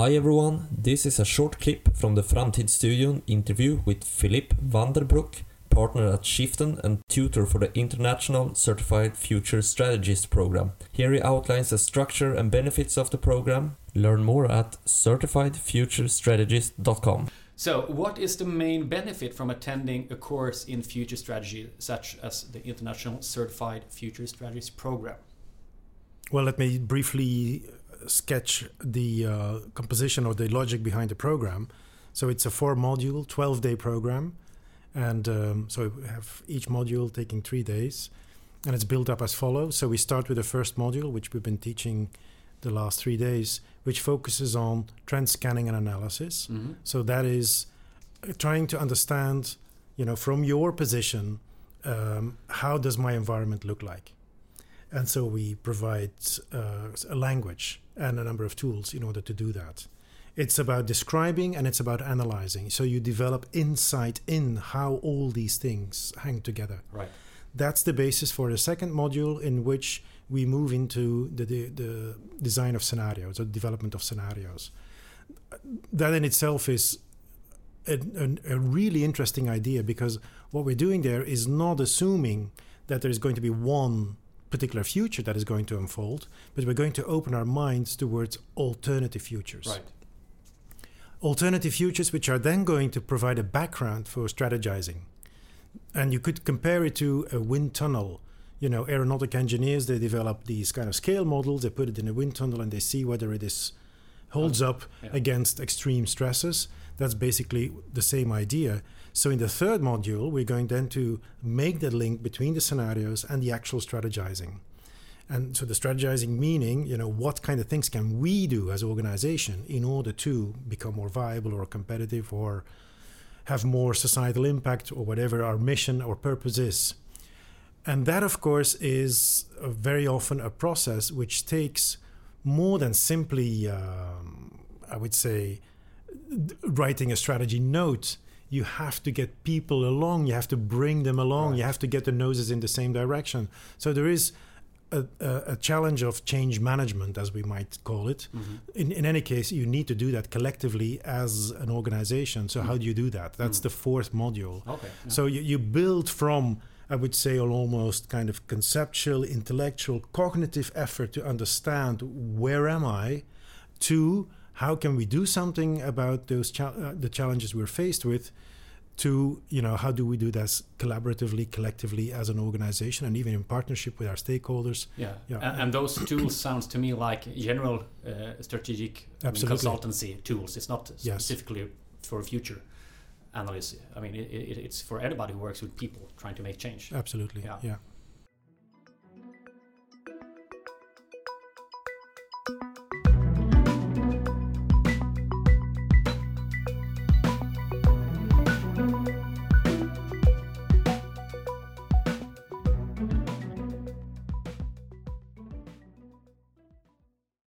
Hi everyone, this is a short clip from the Framtidsstudion interview with Philippe Vandenbroeck, partner at shiftN and tutor for the International Certified Future Strategist program. Here he outlines the structure and benefits of the program. Learn more at certifiedfuturestrategist.com. So, what is the main benefit from attending a course in future strategy, such as the International Certified Future Strategist program? Well, let me briefly sketch the uh, composition or the logic behind the program. So it's a four module, 12 day program. And um, so we have each module taking three days. And it's built up as follows. So we start with the first module, which we've been teaching the last three days, which focuses on trend scanning and analysis. Mm-hmm. So that is uh, trying to understand, you know, from your position, um, how does my environment look like? And so we provide uh, a language and a number of tools in order to do that. It's about describing and it's about analyzing. So you develop insight in how all these things hang together. Right. That's the basis for the second module, in which we move into the, the, the design of scenarios, the development of scenarios. That in itself is a, a, a really interesting idea because what we're doing there is not assuming that there is going to be one particular future that is going to unfold, but we're going to open our minds towards alternative futures. Right. Alternative futures, which are then going to provide a background for strategizing. And you could compare it to a wind tunnel. You know, aeronautic engineers, they develop these kind of scale models, they put it in a wind tunnel and they see whether it is holds oh. up yeah. against extreme stresses. That's basically the same idea. So in the third module, we're going then to make the link between the scenarios and the actual strategizing. And so the strategizing meaning, you know, what kind of things can we do as an organization in order to become more viable or competitive or have more societal impact or whatever our mission or purpose is. And that, of course, is very often a process which takes more than simply, um, I would say, writing a strategy note you have to get people along you have to bring them along right. you have to get the noses in the same direction so there is a, a, challenge of change management as we might call it mm-hmm. in, in any case you need to do that collectively as an organization so mm-hmm. how do you do that that's mm-hmm. the fourth module okay, yeah. so you, you build from I would say an almost kind of conceptual, intellectual, cognitive effort to understand where am I, to how can we do something about those cha- uh, the challenges we're faced with to you know how do we do this collaboratively collectively as an organization and even in partnership with our stakeholders? Yeah, yeah. And, and, those tools sounds to me like general uh, strategic consultancy tools. It's not specifically yes. for future analysis. I mean it, it, it's for anybody who works with people trying to make change. Absolutely. Yeah, yeah.